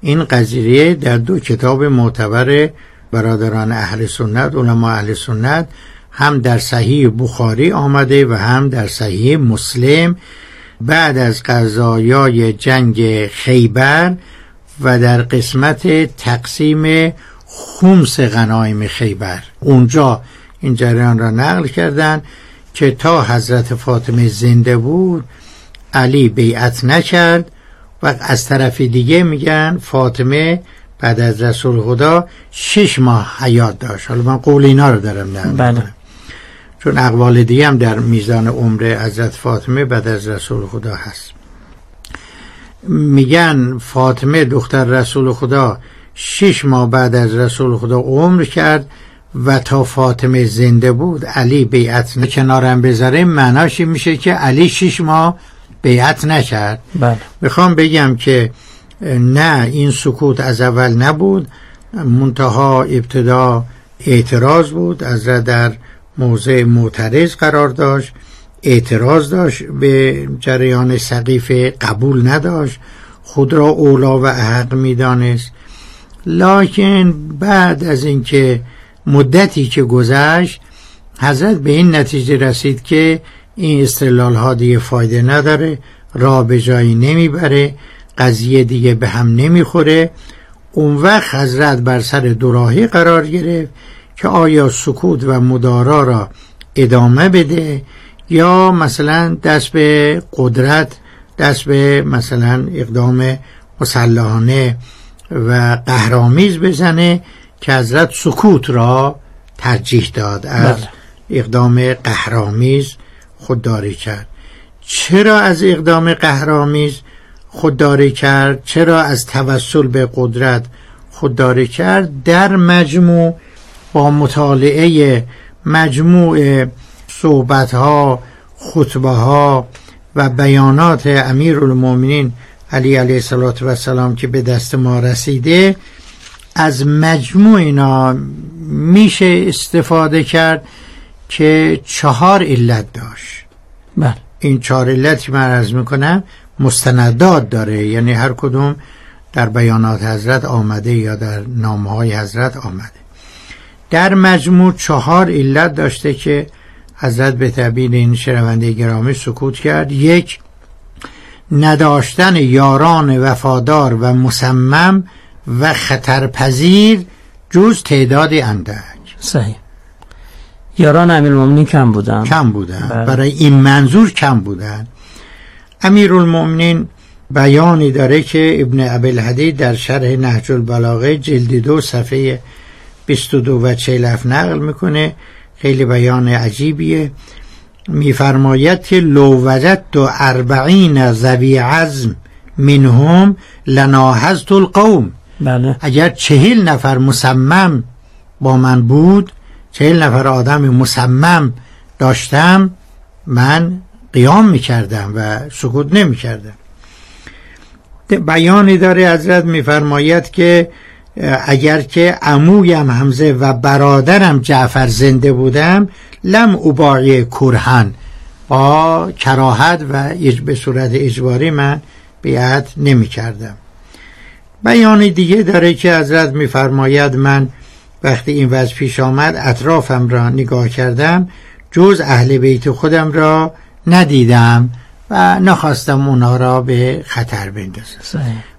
این قضیه در دو کتاب معتبر برادران اهل سنت علما اهل سنت هم در صحیح بخاری آمده و هم در صحیح مسلم بعد از قضایای جنگ خیبر و در قسمت تقسیم خمس غنایم خیبر. اونجا این جریان را نقل کردند که تا حضرت فاطمه زنده بود علی بیعت نکرد و از طرف دیگه میگن فاطمه بعد از رسول خدا شش ماه حیات داشت. حالا من قول اینا رو دارم بله. چون اقوال دیگه هم در میزان عمر حضرت فاطمه بعد از رسول خدا هست. میگن فاطمه دختر رسول خدا شش ماه بعد از رسول خدا عمر کرد و تا فاطمه زنده بود علی بیعت کنارم بذاره معناش میشه که علی شش ماه بیعت نکرد. بله. می‌خوام بگم که نه این سکوت از اول نبود. منتها ابتدا اعتراض بود. از در موضع معترض قرار داشت. اعتراض داشت. به جریان سقیف قبول نداشت. خود را اولا و احق می‌دانست. لکن بعد از اینکه مدتی که گذشت حضرت به این نتیجه رسید که این استرلال ها دیگه فایده نداره را به جایی نمی‌بره قضیه دیگه به هم نمی‌خوره اون وقت حضرت بر سر دوراهی قرار گرفت که آیا سکوت و مدارا را ادامه بده یا مثلا دست به قدرت دست به مثلا اقدام مسلحانه و قهرامیز بزنه که حضرت سکوت را ترجیح داد از بله. اقدام قهرامیز خودداری کرد. چرا از اقدام قهرامیز خودداری کرد؟ چرا از توسل به قدرت خودداری کرد؟ در مجموع با مطالعه مجموع صحبت ها خطبه ها و بیانات امیر المومنین علی علیه السلام که به دست ما رسیده از مجموع اینا میشه استفاده کرد. که چهار علت داشت. بله. این چهار علت که من عرض می‌کنم مستندات داره. یعنی هر کدوم در بیانات حضرت آمده یا در نامه های حضرت آمده. در مجموع چهار علت داشته که حضرت به تعبیر این شنونده گرامی سکوت کرد. یک نداشتن یاران وفادار و مصمم و خطرپذیر جز تعداد اندک. صحیح. یاران امیر کم بودن. کم بودن. بله. برای این منظور کم بودن. امیر المومنین بیانی داره که ابن عبیل در شرح نهج البلاغه جلد دو صفحه 22 و 47 نقل می‌کنه. خیلی بیان عجیبیه. میفرماید که لو وجد تو اربعین زوی عزم منهم لناهزت القوم. بله. اگر چهل نفر مصمم با من بود چهل نفر آدم مصمم داشتم من قیام می‌کردم و سکوت نمی‌کردم. بیانی داره حضرت میفرماید که اگر که عمویم همزه و برادرم جعفر زنده بودم لم اوباقی کرهن. با کراهت و به صورت اجباری من بیعت نمی کردم بیان دیگه داره که حضرت میفرماید من وقتی این وضع پیش آمد اطرافم را نگاه کردم جز اهل بیت خودم را ندیدم و نخواستم اونا را به خطر بندازم.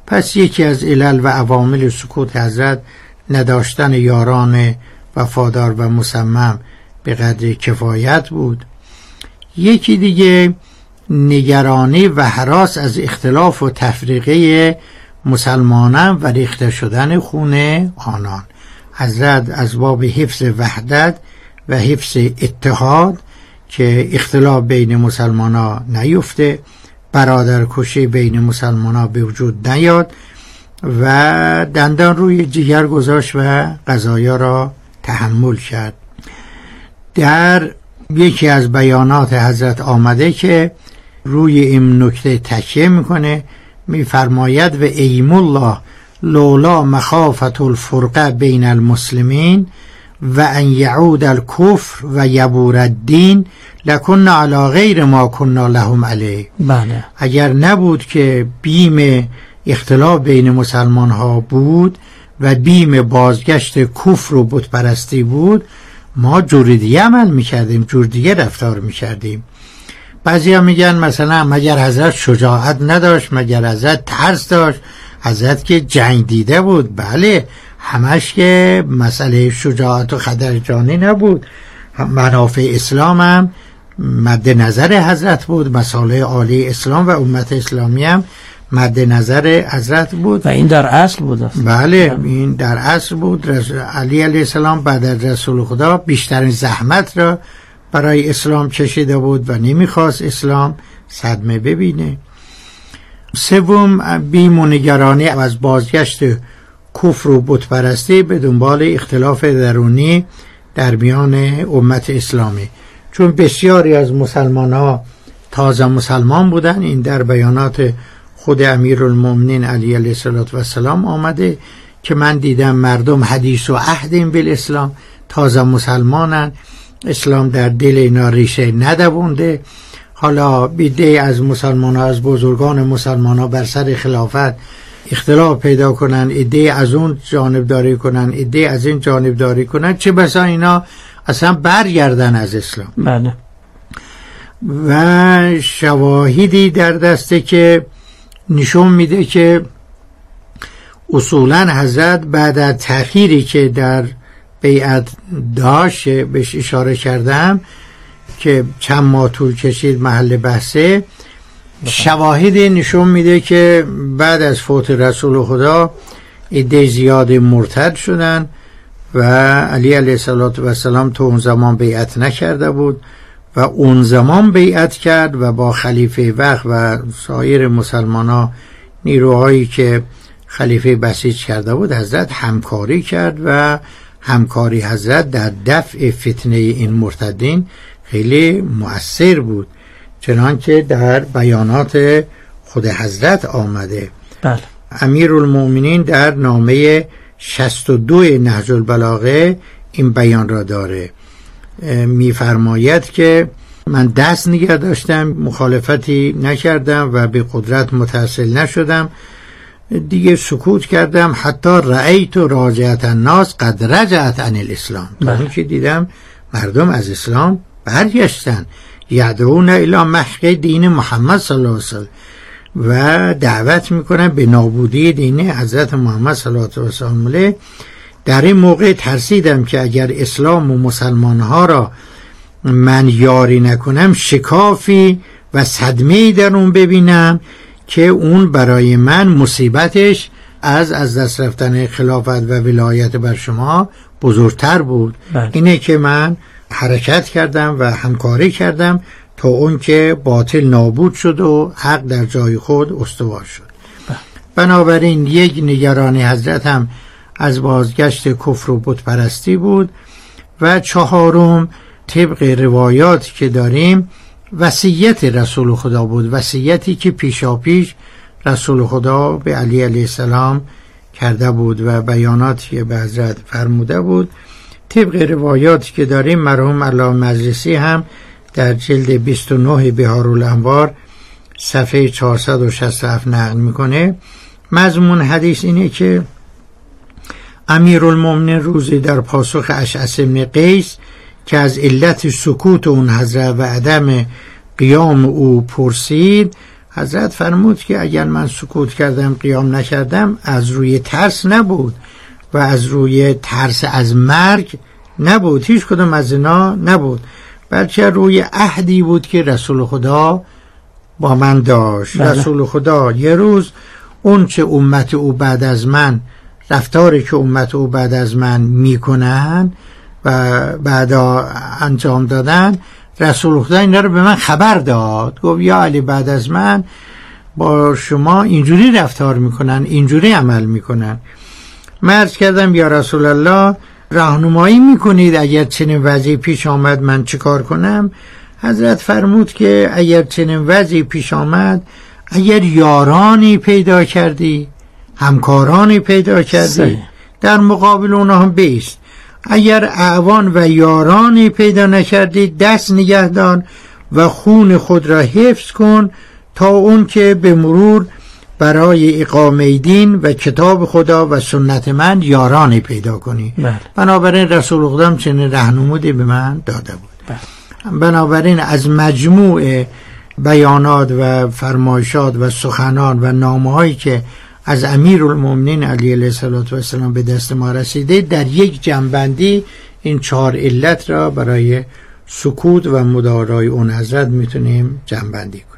پس یکی از علل و عوامل سکوت حضرت نداشتن یاران وفادار و مصمم به قدر کفایت بود. یکی دیگه نگرانی و حراس از اختلاف و تفریقه مسلمانان و ریخته شدن خون آنان. حضرت از باب حفظ وحدت و حفظ اتحاد که اختلاف بین مسلمان ها نیفته برادر کشی بین مسلمان ها به وجود نیاد و دندان روی جگر گذاشت و قضایا را تحمل کرد. در یکی از بیانات حضرت آمده که روی این نکته تکیه می‌کنه میفرماید و ایم الله لولا مخافت الفرقه بین المسلمین و ان یعود الکفر و یبور الدین لکن علا غیر ما کننا لهم علیه بله. اگر نبود که بیم اختلاف بین مسلمان ها بود و بیم بازگشت کفر و بتپرستی بود ما جور دیگه عمل می‌کردیم جور دیگه رفتار می‌کردیم بعضی ها میگن مثلا مگر حضرت شجاعت نداشت مگر حضرت ترس داشت حضرت که جنگ دیده بود. بله همش که مسئله شجاعت و خدرجانی نبود. منافع اسلام هم مد نظر حضرت بود. مسائل عالی اسلام و امت اسلامی هم مد نظر حضرت بود. و این در اصل بود بله این در اصل بود. علی علیه السلام بعد از رسول خدا بیشترین زحمت را برای اسلام کشیده بود و نمی‌خواست اسلام صدمه ببینه. سوم بیم و نگرانی از بازگشت کفر و بتپرستی به دنبال اختلاف درونی در میان امت اسلامی. چون بسیاری از مسلمان ها تازه مسلمان بودن این در بیانات خود امیر المومنین علی علیه السلام آمده که من دیدم مردم حدیث و عهد بالاسلام تازه مسلمانن. اسلام در دل اینا ریشه ندوونده حالا بیده از مسلمان ها از بزرگان مسلمان ها بر سر خلافت اختلاف پیدا کنن ایده از اون جانب داری کنن ایده از این جانب داری کنن چه بسا اینا اصلا برگردن از اسلام. بله. و شواهدی در دسته که نشون میده که اصولا حضرت بعد از تأخیری که در بیعت داشت بهش اشاره کردم که چند ماه طول کشید محل بحثه شواهدی نشون میده که بعد از فوت رسول خدا ایده زیاد مرتد شدن و علی علیه السلام تو اون زمان بیعت نکرده بود و اون زمان بیعت کرد و با خلیفه وقت و سایر مسلمان ها نیروهایی که خلیفه بسیج کرده بود حضرت همکاری کرد و همکاری حضرت در دفع فتنه این مرتدین خیلی مؤثر بود. چنانکه در بیانات خود حضرت آمده. بله. امیر المومنین در نامه 62 نهج البلاغه این بیان را داره. میفرماید که من دست نگه داشتم مخالفتی نکردم و به قدرت متصل نشدم. دیگه سکوت کردم. حتی رأیت و راجعت الناس قد رجعت عن الاسلام. تا که دیدم مردم از اسلام برگشتن. یدعون الى محق دین محمد صلی الله علیه وسلم. و دعوت می‌کنن به نابودی دین حضرت محمد صلی الله علیه وسلم در این موقع ترسیدم که اگر اسلام و مسلمان ها را من یاری نکنم شکافی و صدمه در اون ببینم که اون برای من مصیبتش از از دست رفتن خلافت و ولایت بر شما بزرگتر بود. بله. اینه که من حرکت کردم و همکاری کردم تا اون که باطل نابود شد و حق در جای خود استوار شد. بنابراین یک نگرانی حضرت هم از بازگشت کفر و بتپرستی بود و چهارم طبق روایات که داریم وصیت رسول خدا بود وصیتی که پیشا پیش رسول خدا به علی علیه السلام کرده بود و بیاناتی به حضرت فرموده بود طبق روایاتی که داریم مرحوم علامه مجلسی هم در جلد 29 بهار الانوار صفحه 467 نقل می‌کنه. مضمون حدیث اینه که امیر روزی در پاسخ اشعس ابن قیس که از علت سکوت اون حضرت و عدم قیام او پرسید حضرت فرمود که اگر من سکوت کردم قیام نکردم از روی ترس نبود. و از روی ترس از مرگ نبود. هیچ کدوم از اینا نبود. بلکه روی عهدی بود که رسول خدا با من داشت. بله. رسول خدا یه روز اون چه امت او بعد از من رفتاری که امت او بعد از من می‌کنن و بعدا انجام دادن رسول خدا اینا رو به من خبر داد. گفت یا علی بعد از من با شما اینجوری رفتار می‌کنن اینجوری عمل می‌کنن. مرز کردم یا رسول الله راهنمایی می‌کنید؟ اگر چنین وضعی پیش آمد من چیکار کنم؟ حضرت فرمود که اگر چنین وضعی پیش آمد اگر یارانی پیدا کردی همکارانی پیدا کردی در مقابل اونها هم بیست. اگر اعوان و یارانی پیدا نکردی دست نگهدان و خون خود را حفظ کن تا اون که به مرور برای اقامه دین و کتاب خدا و سنت من یارانی پیدا کنی بله. بنابراین رسول خدا چنین رهنمودی به من داده بود بله. بنابراین از مجموع بیانات و فرمایشات و سخنان و نامه هایی که از امیر المومنین علی علیه السلام به دست ما رسیده در یک جنبندی این چهار علت را برای سکوت و مدارای اون حضرت می‌تونیم جنبندی کنیم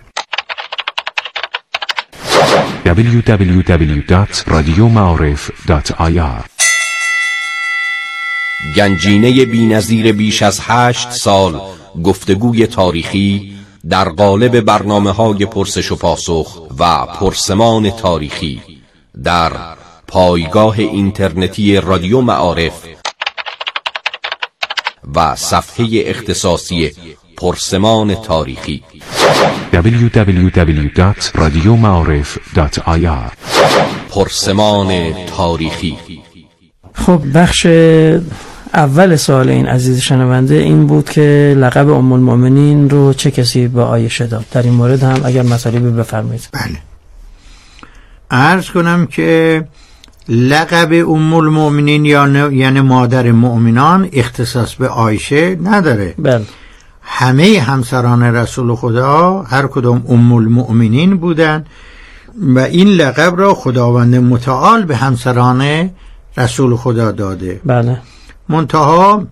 www.radiomaarif.ir گنجینه بینظیر بیش از هشت سال گفتگوی تاریخی در قالب برنامه های پرسش و پاسخ و پرسمان تاریخی در پایگاه اینترنتی رادیو معارف و صفحه اختصاصی پرسمان تاریخی. www.radiomaarif.ir پرسمان تاریخی. خب بخش اول سوال این عزیز شنونده این بود که لقب ام المؤمنین رو چه کسی به آیشه داد؟ در این مورد هم اگر مطالبی بفرمایید. بله. عرض کنم که لقب ام المؤمنین یعنی مادر مؤمنان اختصاص به آیشه نداره. بله. همه همسران رسول خدا هر کدام ام المؤمنین بودن و این لقب را خداوند متعال به همسران رسول خدا داده. بله. منتها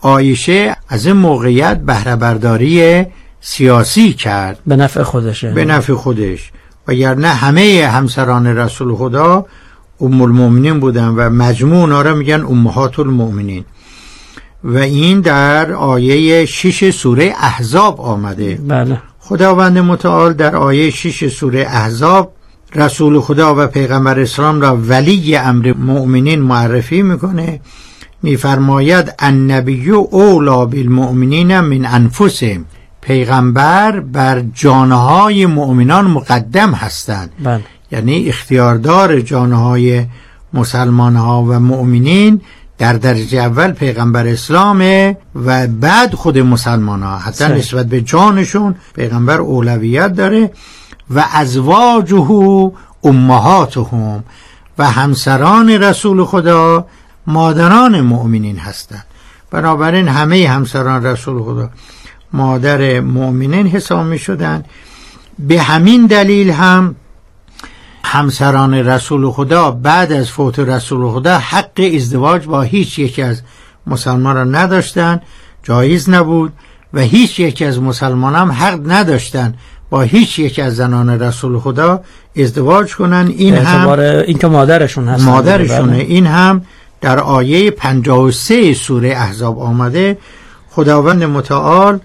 آیشه از این موقعیت بهره برداری سیاسی کرد. به نفع خودشه. به نفع خودش. وگرنه همه همسران رسول خدا ام المؤمنین بودن و مجموع اونا را میگن امهات المؤمنین و این در آیه 6 سوره احزاب آمده. بله. خداوند متعال در آیه 6 سوره احزاب رسول خدا و پیغمبر اسلام را ولی امر مؤمنین معرفی می‌کنه. میفرماید النبی اولا بالمؤمنین من انفسهم. پیغمبر بر جانهای مؤمنان مقدم هستند. بله. یعنی اختیاردار جانهای مسلمان ها و مؤمنین در درجه اول پیغمبر اسلامه و بعد خود مسلمان ها حتی صحیح. نسبت به جانشون پیغمبر اولویت داره و ازواجه امهاتهم و همسران رسول خدا مادران مؤمنین هستند. بنابراین همه همسران رسول خدا مادر مؤمنین حساب می شدن به همین دلیل هم همسران رسول خدا بعد از فوت رسول خدا حق ازدواج با هیچ یکی از مسلمان را نداشتن جایز نبود و هیچ یکی از مسلمان هم حق نداشتن با هیچ یک از زنان رسول خدا ازدواج کنن. این هم اعتبار اینکه مادرشون هست مادرشونه. بله. این هم در آیه 53 سوره احزاب آمده. خداوند متعال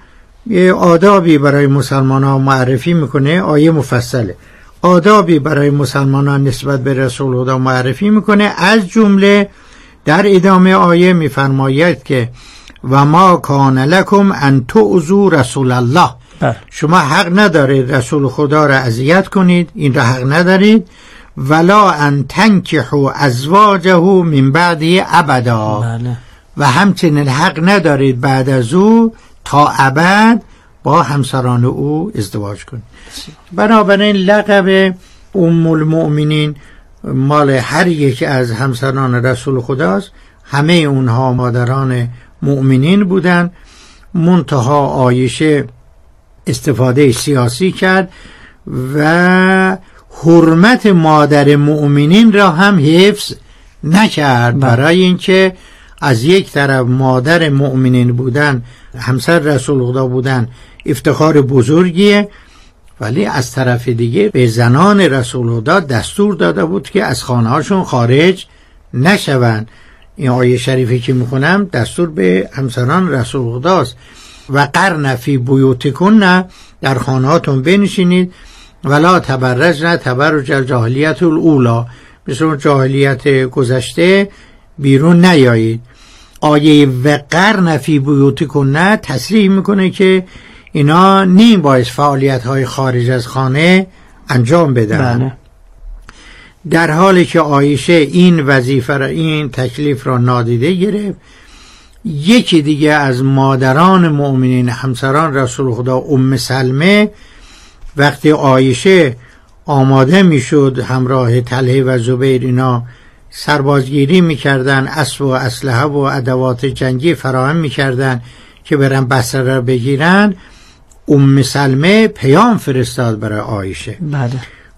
یه آدابی برای مسلمان ها معرفی می‌کنه آیه مفصله. آدابی برای مسلمان ها نسبت به رسول خدا معرفی می‌کنه. از جمله در ادامه آیه میفرماید که و ما کان لکم ان تعذوا رسول الله. بله. شما حق ندارید رسول خدا را اذیت کنید این را حق ندارید. ولا ان تنکحوا ازواجه من بعدی ابدا. بله. و همچنین حق ندارید بعد از او تا ابد با همسران او ازدواج کنید بنابراین لقب ام المؤمنین مال هر یک از همسران رسول خداست. همه اونها مادران مؤمنین بودند. منتها آیشه استفاده سیاسی کرد و حرمت مادر مؤمنین را هم حفظ نکرد. بله. برای اینکه از یک طرف مادر مؤمنین بودن همسر رسول خدا بودن افتخار بزرگیه. ولی از طرف دیگه به زنان رسول خدا دستور داده بود که از خانه خارج نشوند. این آیه شریفی که می‌خونم دستور به همسران رسول خداست و قرن فی بیوتکن در خانهاتون بنشینید. ولا تبرج نه تبرج الجاهلیت الاولا مثل جاهلیت گذشته بیرون نیایید. آیه و قرن فی بیوتکن تصریح می‌کنه که اینا نیم باعث فعالیت های خارج از خانه انجام بدن. بله. در حالی که آیشه این وظیفه را این تکلیف را نادیده گرفت یکی دیگه از مادران مؤمنین همسران رسول خدا ام سلمه وقتی آیشه آماده می‌شد همراه تله و زبیر اینا سربازگیری می‌کردن اسب و اسلحه و ادوات جنگی فراهم می‌کردن که برن بسره را بگیرن ام سلمه پیام فرستاد برای آیشه بله.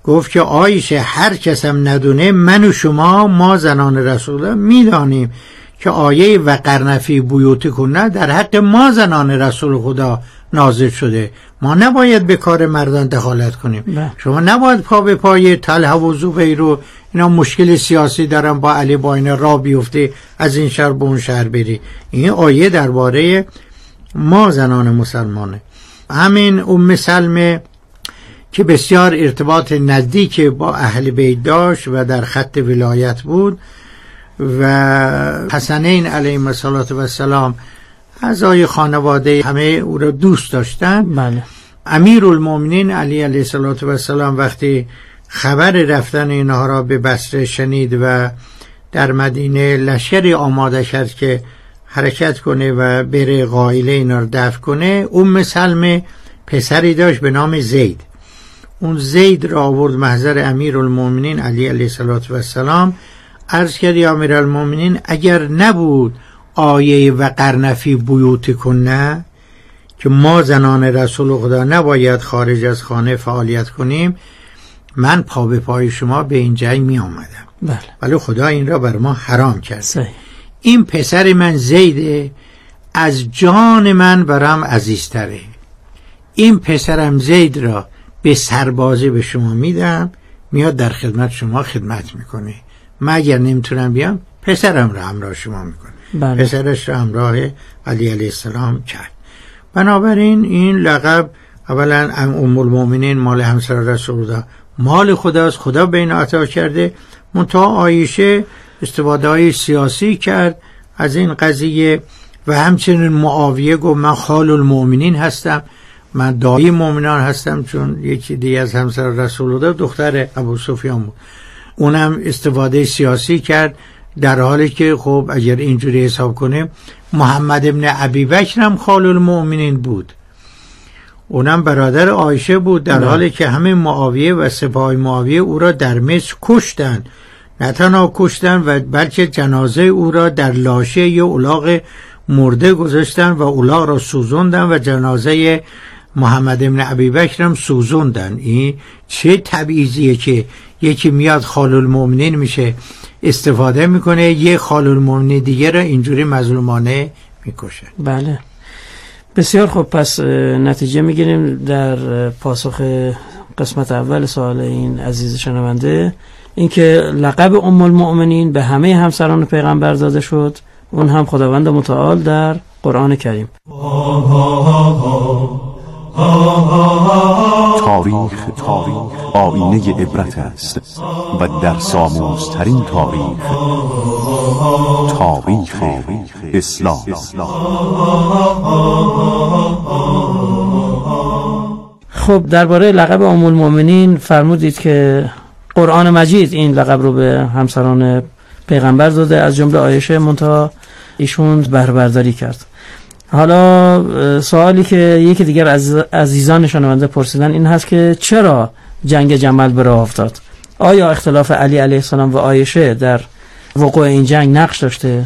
گفت که آیشه هر کسم ندونه من و شما ما زنان رسول می‌دانیم که آیه و قرنفی بیوت کنه در حق ما زنان رسول خدا نازل شده. ما نباید به کار مردان دخالت کنیم. بله. شما نباید پا به پای تله و زبیر رو اینا مشکل سیاسی دارن با علی با اینا را بیفته از این شهر به اون شهر بری. این آیه درباره ما زنان مسلمانه. همین ام سلمه که بسیار ارتباط نزدیک با اهل بیت داشت و در خط ولایت بود و حسنین علیه السلام اعضای خانواده همه او را دوست داشتند. بله. امیر المومنین علی علیه السلام وقتی خبر رفتن اینها را به بصره شنید و در مدینه لشکری آماده کرد که حرکت کنه و بره قائله اینا رو دفع کنه ام سلم پسری داشت به نام زید. اون زید را آورد محضر امیر المومنین علی علیه السلام عرض کرد یا امیر المومنین اگر نبود آیه و قرنفی بیوت کنه که ما زنان رسول خدا نباید خارج از خانه فعالیت کنیم من پا به پای شما به این جنگ می آمدم بله. ولی خدا این را بر ما حرام کرد. صحیح. این پسر من زیده از جان من برام عزیزتره. این پسرم زید را به سربازی به شما میدم میاد در خدمت شما خدمت می‌کنه. من اگر نمی‌تونم بیام پسرم را همراه شما می‌کنه. بله. پسرش را همراه علی علیه السلام کرد. بنابراین این لقب اولا ام المؤمنین مال همسر رسول الله. مال خداست. خدا بین عطا کرده. منتها آیشه استفاده های سیاسی کرد از این قضیه و همچنین معاویه گفت من خال المؤمنین هستم من دایی مؤمنان هستم چون یکی دیگه از همسر رسول الله دختر ابو سفیان بود. اونم استفاده سیاسی کرد در حالی که خب اگر اینجوری حساب کنیم محمد ابن ابی بکر هم خال المؤمنین بود. اونم برادر عایشه بود در. حالی که همه معاویه و سپاه معاویه او را در مصر کشتن نه تنها کشتن و بلکه جنازه او را در لاشه یا الاغ مرده گذاشتن و الاغ را سوزوندن و جنازه محمد ابن ابی بکر هم سوزوندن. این چه تبعیضیه که یکی میاد خال المؤمنین میشه استفاده می‌کنه یه خال المؤمنین دیگه را اینجوری مظلومانه می‌کشه. بله. بسیار خوب. پس نتیجه می‌گیریم در پاسخ قسمت اول سوال این عزیز شنونده. اینکه لقب ام المؤمنین به همه همسران پیغمبر داده شد. اون هم خداوند متعال در قرآن کریم. تاریخ تاریخ آینه عبرت است و در ساموزترین تاریخ تاریخ اسلام. خب درباره لقب ام المؤمنین فرمودید که قرآن مجید این لقب رو به همسران پیغمبر داده از جمله آیشه منتها ایشون بهره برداری کرد. حالا سوالی که یکی دیگر از عزیزان شنونده پرسیدن این هست که چرا جنگ جمل به راه افتاد؟ آیا اختلاف علی علیه السلام و آیشه در وقوع این جنگ نقش داشته؟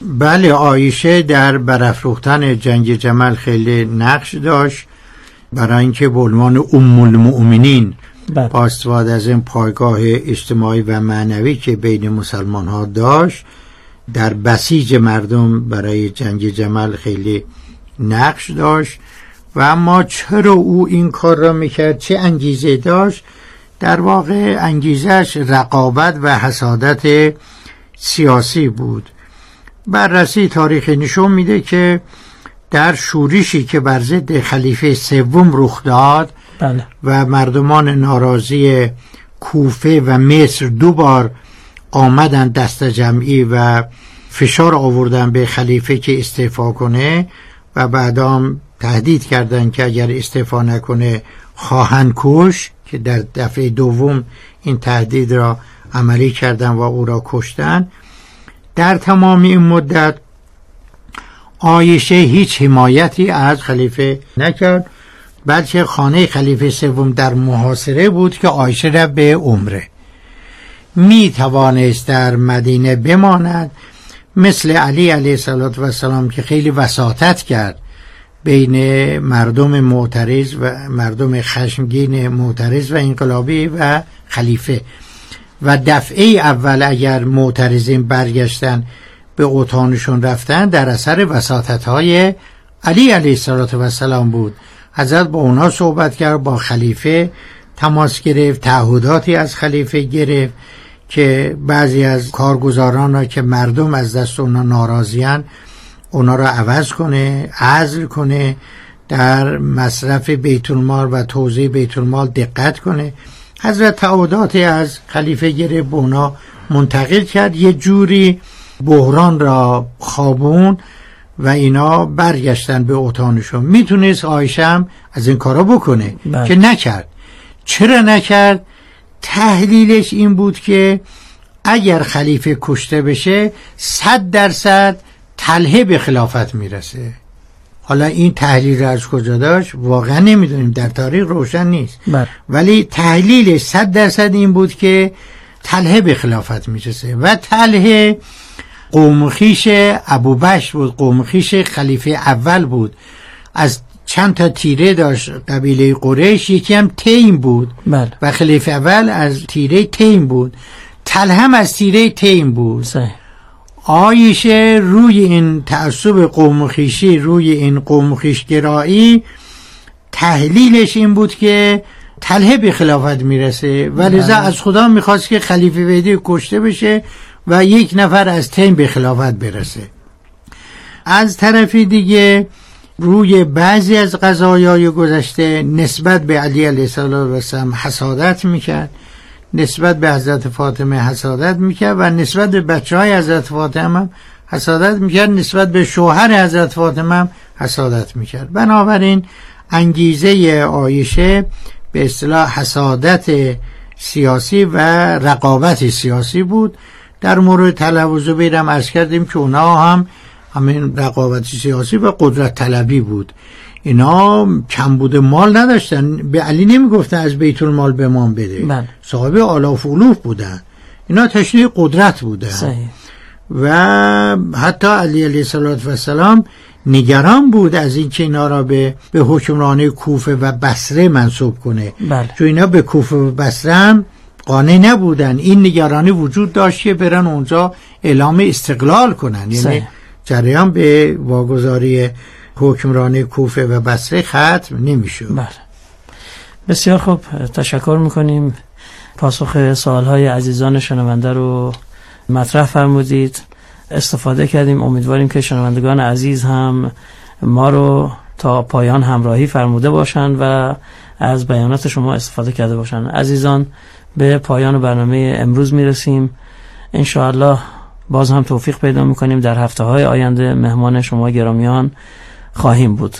بله آیشه در برافروختن جنگ جمل خیلی نقش داشت. برای اینکه به عنوان ام المؤمنین بله. از این پایگاه اجتماعی و معنوی که بین مسلمان ها داشت در بسیج مردم برای جنگ جمل خیلی نقش داشت و اما چرا او این کار را می‌کرد؟ چه انگیزه داشت؟ در واقع انگیزش رقابت و حسادت سیاسی بود. بررسی تاریخی نشون میده که در شورشی که بر ضد خلیفه سوم رخ داد بله. و مردمان ناراضی کوفه و مصر دو بار آمدن دست جمعی و فشار آوردن به خلیفه که استعفا کنه و بعدام تهدید کردند که اگر استعفا نکنه خواهند کش که در دفعه دوم این تهدید را عملی کردن و او را کشتن. در تمام این مدت آیشه هیچ حمایتی از خلیفه نکرد. بلکه خانه خلیفه سوم در محاصره بود که عایشه را به عمره. می توانست در مدینه بماند مثل علی علیه السلام که خیلی وساطت کرد. بین مردم معترض و مردم خشمگین معترض و انقلابی و خلیفه. و دفعه اول اگر معترضین برگشتن به اوتانشون رفتن در اثر وساطت های علی علیه السلام بود. حضرت با اونا صحبت کرد با خلیفه تماس گرفت تعهداتی از خلیفه گرفت که بعضی از کارگزاران را که مردم از دست اونا ناراضیان اونا را عوض کنه عزل کنه در مصرف بیت المال و توزیع بیت المال دقت کنه. حضرت تعهداتی از خلیفه گرفت به اونا منتقل کرد. یه جوری بحران را خوابون و اینا برگشتن به اوتانشون می‌تونست آیشم از این کارا بکنه بله. که نکرد. چرا نکرد؟ تحلیلش این بود که اگر خلیفه کشته بشه صد درصد تله به خلافت می‌رسه. حالا این تحلیل را از کجا داشت؟ واقعا نمی‌دونیم. در تاریخ روشن نیست. بر. ولی تحلیلش صد درصد این بود که تله به خلافت می‌رسه. و تله قومخیش ابوبش بود قومخیش خلیفه اول بود. از چند تا تیره داشت قبیله قریش یکی هم تیم بود. بله. و خلیفه اول از تیره تیم بود. تل هم از تیره تیم بود. صحیح. آیشه روی این تعصب قومخیشی روی این قومخیش گرایی تحلیلش این بود که تله به خلافت می‌رسه. و لذا از خدا می‌خواست که خلیفه ویدی کشته بشه. و یک نفر از تیم به خلافت برسه. از طرفی دیگه روی بعضی از قضایای گذشته نسبت به علی علیه السلام حسادت می‌کرد نسبت به حضرت فاطمه حسادت می‌کرد و نسبت به بچه های حضرت فاطمه هم حسادت می‌کرد نسبت به شوهر حضرت فاطمه هم حسادت می‌کرد. بنابراین انگیزه آیشه به اصطلاح حسادت سیاسی و رقابت سیاسی بود. در مورد تلوز بیرم ارز کردیم که اونا هم همین رقابت سیاسی و قدرت طلبی بود اینا کمبود مال نداشتن به علی نمی‌گفتن از بیت المال به ما بده بله. صاحب آلاف علوف بودن اینا تشنه قدرت بودن صحیح. و حتی علی علیه السلام نگران بود از اینکه اینا را به به حکمرانی کوفه و بصره منصوب کنه بله. چون اینا به کوفه و بصره هم قانع نبودن. این نگرانی وجود داشت که برن اونجا اعلام استقلال کنن. یعنی. جریان به واگذاری حکمرانی کوفه و بصره ختم نمی‌شد. بله. بسیار خوب. تشکر می‌کنیم. پاسخ سوالهای عزیزان شنونده رو مطرح فرمودید. استفاده کردیم. امیدواریم که شنوندگان عزیز هم ما رو تا پایان همراهی فرموده باشند و از بیانات شما استفاده کرده باشند. عزیزان به پایان برنامه امروز می‌رسیم. انشاءالله باز هم توفیق پیدا می‌کنیم در هفته های آینده مهمان شما گرامیان خواهیم بود.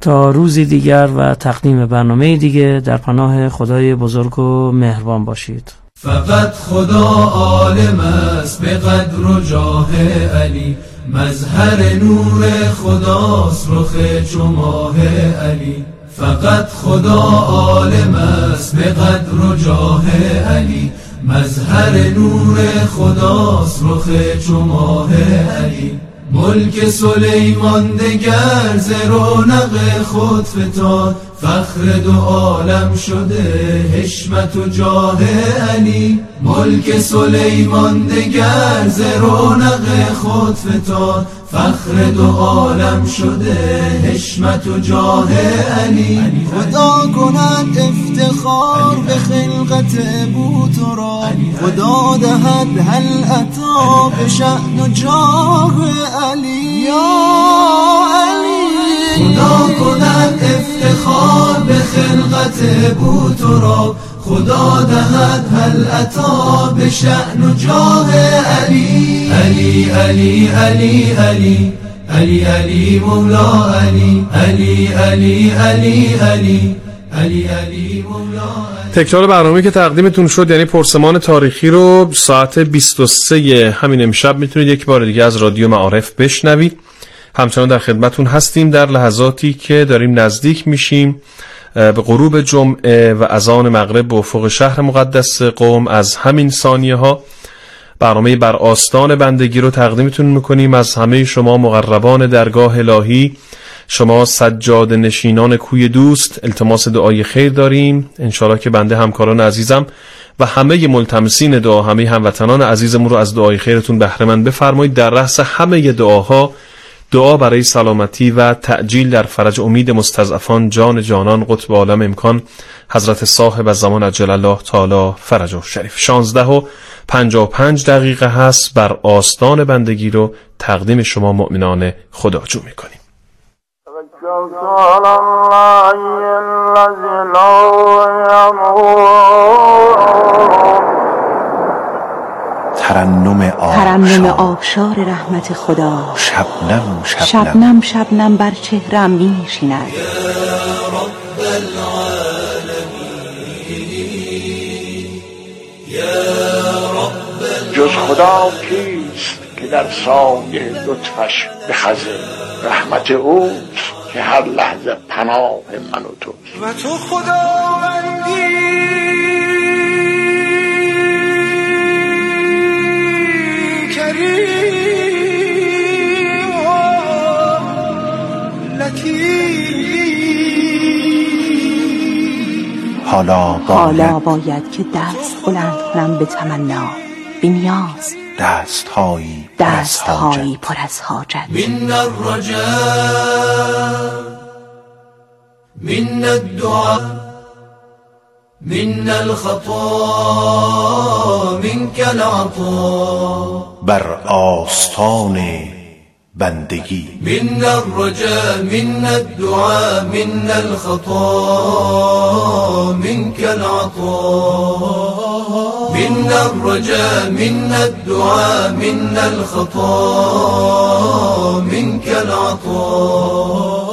تا روزی دیگر و تقدیم برنامه دیگه در پناه خدای بزرگ و مهربان باشید. فقط خدا عالم است به قدر و جاه علی. مظهر نور خداست رخ چو ماه علی. فقط خدا عالم است به قدر و جاه علی. مظهر نور خداست رخ چو ماه علی. ملک سلیمان دگر ز رونق خود فتاد. فخر دو عالم شده حشمت و جاه علی. ملک سلیمان دگر ز رونق خود فتاد. فخر دو عالم شده حشمت و جاه علی. خدا کند افتخار به خلقت تو را خدا دهد هل اتا به شأن و جاه علی. یا علی ابو تو را خدا دهد هل اتا به شأن و جاه علی علی علی علی علی علی علی مولا علی علی علی علی علی علی علی مولا تکرار برنامه که تقدیمتون شد یعنی پرسمان تاریخی رو ساعت 23 همین امشب می‌تونید یک بار دیگه از رادیو معارف بشنوید همچنان در خدمتون هستیم در لحظاتی که داریم نزدیک میشیم به غروب جمعه و اذان مغرب به افق شهر مقدس قوم از همین ثانیه ها. برنامه بر آستان بندگی رو تقدیمتون می‌کنیم. از همه شما مقربان درگاه الهی. شما سجاد نشینان کوی دوست. التماس دعای خیر داریم. انشالله که بنده همکاران عزیزم و همه ملتمسین دعا همه هموطنان عزیزمون رو از دعای خیرتون بهره مند بفرمایید. در رأس همه دعاها دعا برای سلامتی و تعجیل در فرج امید مستضعفان جان جانان قطب عالم امکان حضرت صاحب زمان عجل الله تعالی فرج و شریف. 16 و 55 دقیقه هست بر آستان بندگی رو تقدیم شما مؤمنان خدا جو می‌کنیم ترنم آبشار, ترنم آبشار رحمت خدا. شبنم شبنم, شبنم شبنم بر چهرم می نشیند جز خدا کیست که در سایه لطفش بخزه؟ رحمت اوست که هر لحظه پناه من و توست. و تو خداوندی حالا حالا باید باید که دست بلند کنم به تمنا. بی نیاز. دست هایی دست هایی پر از حاجت. منا الرجاء منا الدعاء منا الخطا منك العطاء. بر آستان بندگی. منا الرجاء منا الدعاء منا الخطا منك العطاء. منا الرجاء منا الدعاء منا الخطا منك العطاء.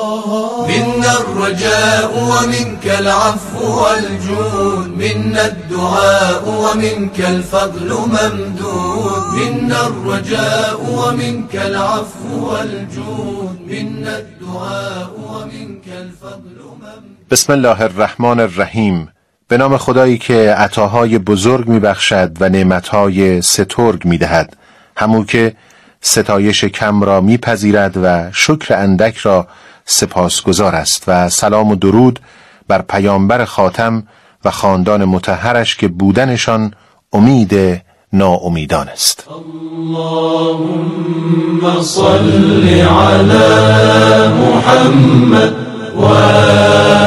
منا الرجاء ومنك العفو والجود. منا الدعاء ومنك الفضل ممدود. منا الرجاء ومنك العفو والجود. منا الدعاء ومنك الفضل ممدود. بسم الله الرحمن الرحیم. به نام خدایی که عطاهای بزرگ میبخشد و نعمتهای سترگ می‌دهد. همون که ستایش کم را میپذیرد و شکر اندک را سپاسگزار است و سلام و درود بر پیامبر خاتم و خاندان متحرش که بودنشان امید ناامیدان است. اللهم صل على محمد وآل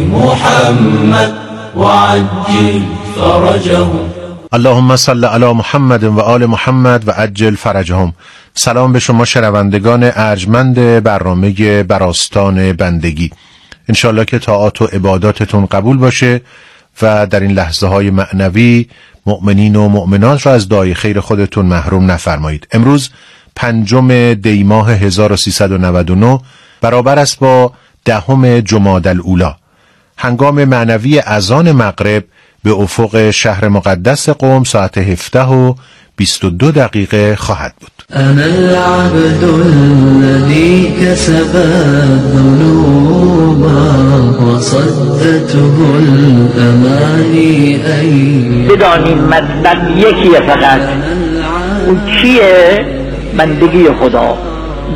محمد وعجل فرجهم. اللهم صل علی محمد و آل محمد و عجل فرجهم. سلام به شما شنوندگان ارجمند برنامه براستان بندگی. انشالله که طاعات و عباداتتون قبول باشه و در این لحظه های معنوی مؤمنین و مؤمنات را از دعای خیر خودتون محروم نفرمایید. امروز پنجم دیماه 1399 برابر است با دهم جماد الاولا هنگام معنوی اذان مغرب به افق شهر مقدس قوم ساعت 17 و 22 دقیقه خواهد بود. أنا العبد الذي كسب الذنوب وصدته الأماني أن بدانیم مطلب یکیه فقط. اون کیه بندگی خدا.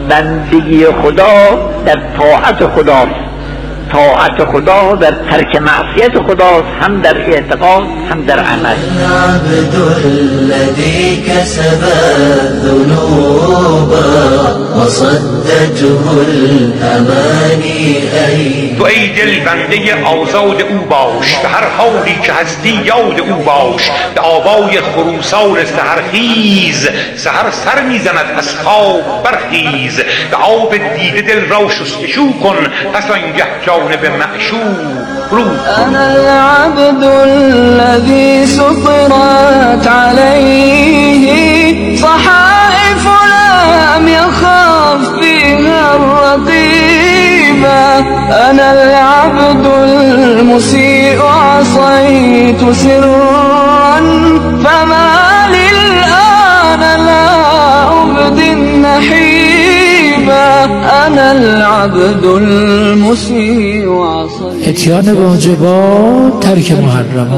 بندگی خدا در طاعت خداست. طاعت خدا در ترک معصیت خداست هم در اعتقاد هم در عمل. الذي تو ای دل بنده آزاد او باش به هر حالی که هستی یاد او باش به آوای خروسان سهرخیز سهر سر می‌زند از خواب برخیز به آب دیده دل را شستشو کن پس آنگه جانب معشوق أنا العبد الذي سطرت عليه. صحائف لم يخاف فيها الرقيبة أنا العبد المسيء عصيت سرا. فما لي الآن لا أبدي النحيب. اتیان واجبات ترک محرمات.